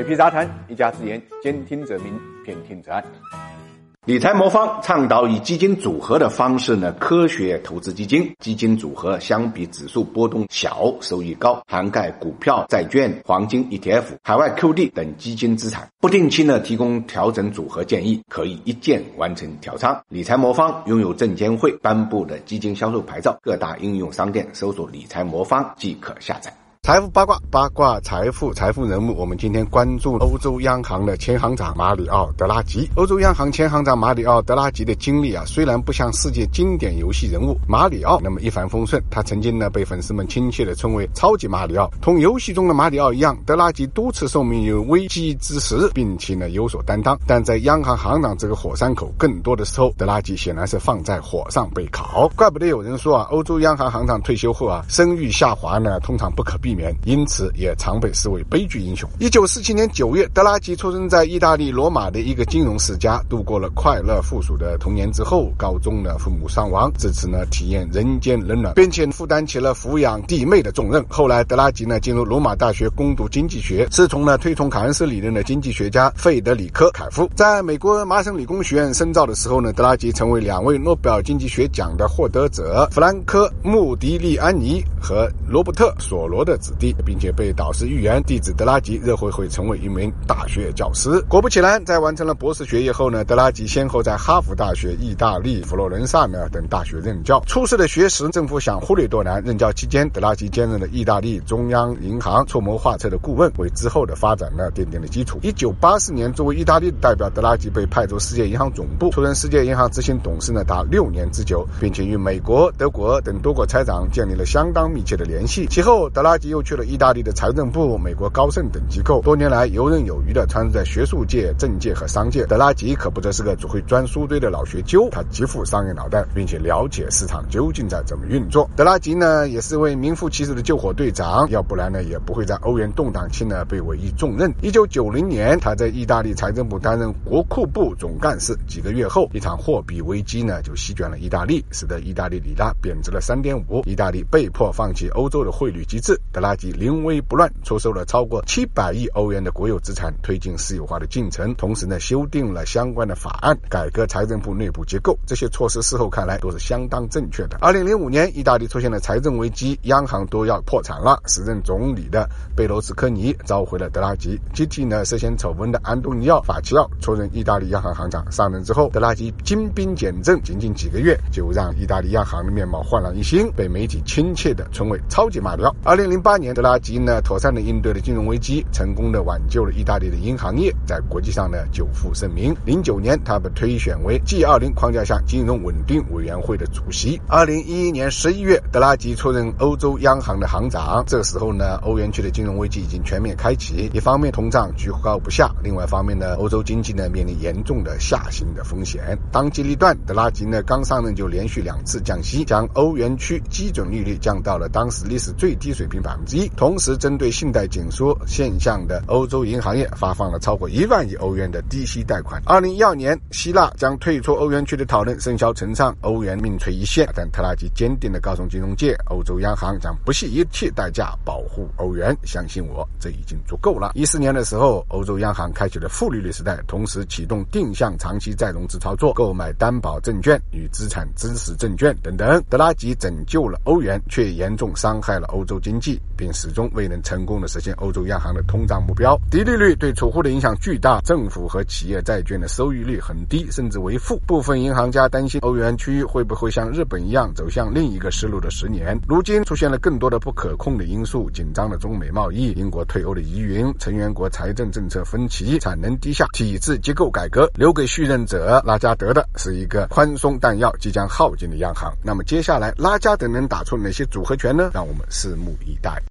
水皮杂谈，一家之言，兼听则明，偏听则暗。理财魔方倡导以基金组合的方式呢，科学投资基金。基金组合相比指数波动小，收益高，涵盖股票、债券、黄金、ETF、海外 QD 等基金资产。不定期呢提供调整组合建议，可以一键完成调仓。理财魔方拥有证监会颁布的基金销售牌照，各大应用商店搜索“理财魔方”即可下载。财富八卦，八卦财富，财富人物。我们今天关注欧洲央行的前行长马里奥·德拉吉。欧洲央行前行长马里奥·德拉吉的经历啊，虽然不像世界经典游戏人物马里奥那么一帆风顺，他曾经呢被粉丝们亲切的称为“超级马里奥”。同游戏中的马里奥一样，德拉吉多次受命于危机之时，并且呢有所担当。但在央行行长这个火山口，更多的时候，德拉吉显然是放在火上被烤。怪不得有人说啊，欧洲央行行长退休后啊，声誉下滑呢，通常不可避避免。因此，也常被视为悲剧英雄。一九四七年九月，德拉吉出生在意大利罗马的一个金融世家，度过了快乐富庶的童年之后，高中呢父母双亡，自此呢体验人间冷暖，并且负担起了抚养弟妹的重任。后来，德拉吉呢进入罗马大学攻读经济学，师从呢推崇凯恩斯理论的经济学家费德里科·凯夫。在美国麻省理工学院深造的时候呢，德拉吉成为两位诺贝尔经济学奖的获得者弗兰科·穆迪利安尼和罗伯特·索罗的子弟。并且被导师预言，弟子德拉吉日后会成为一名大学教师。果不其然，在完成了博士学业后呢，德拉吉先后在哈佛大学、意大利佛罗伦萨呢等大学任教。出色的学识，政府想忽略多难。任教期间，德拉吉兼任了意大利中央银行出谋划策的顾问，为之后的发展呢奠定了基础。一九八四年，作为意大利的代表，德拉吉被派驻世界银行总部，出任世界银行执行董事呢达六年之久，并且与美国、德国等多国财长建立了相当密切的联系。其后，德拉吉又去了意大利的财政部、美国高盛等机构，多年来游刃有余地穿梭在学术界、政界和商界。德拉吉可不只是个只会钻书堆的老学究，他极富商业脑袋，并且了解市场究竟在怎么运作。德拉吉呢，也是位名副其实的救火队长，要不然呢，也不会在欧元动荡期呢被委以重任。一九九零年，他在意大利财政部担任国库部总干事。几个月后，一场货币危机呢就席卷了意大利，使得意大利里拉贬值了三点五，意大利被迫放弃欧洲的汇率机制。拉吉临危。不乱，出售了超过七百亿欧元的国有资产，推进私有化的进程，同时呢，修订了相关的法案，改革财政部内部结构。这些措施事后看来都是相当正确的。二零零五年，意大利出现了财政危机，央行都要破产了。时任总理的贝罗斯科尼召回了德拉吉，接替呢涉嫌丑闻的安东尼奥法齐奥出任意大利央行行长。上任之后，德拉吉精兵简政，仅仅几个月就让意大利央行的面貌焕然一新，被媒体亲切的称为“超级马里奥”。二零零八八年，德拉吉呢。妥善的应对了金融危机，成功的挽救了意大利的银行业，在国际上呢久负盛名。零九年，他被推选为 G 二零框架下金融稳定委员会的主席。二零一一年十一月，德拉吉出任欧洲央行的行长。这个时候呢，欧元区的金融危机已经全面开启。一方面，通胀居高不下；另外一方面呢，欧洲经济呢面临严重的下行的风险。当机立断，德拉吉呢刚上任就连续两次降息，将欧元区基准利率降到了当时历史最低水平百同时针对信贷紧缩现象的欧洲银行业发放了超过一万亿欧元的低息贷款。二零一二年，希腊将退出欧元区的讨论甚嚣尘上，欧元命垂一线。但特拉吉坚定地告诉金融界，欧洲央行将不惜一切代价保护欧元。相信我，这已经足够了。一四年的时候，欧洲央行开启了负利率时代，同时启动定向长期再融资操作，购买担保证券与资产支持证券等等。德拉吉拯救了欧元，却严重伤害了欧洲经济，并始终未能成功。的实现欧洲央行的通胀目标，低利率对储户的影响巨大，政府和企业债券的收益率很低，甚至为负。部分银行家担心欧元区会不会像日本一样走向另一个失落的十年。如今出现了更多的不可控的因素，紧张的中美贸易，英国退欧的疑云，成员国财政政策分歧，产能低下，体制结构改革，留给续任者拉加德的是一个宽松弹药即将耗尽的央行。那么接下来拉加德能打出哪些组合拳呢？让我们拭目以待。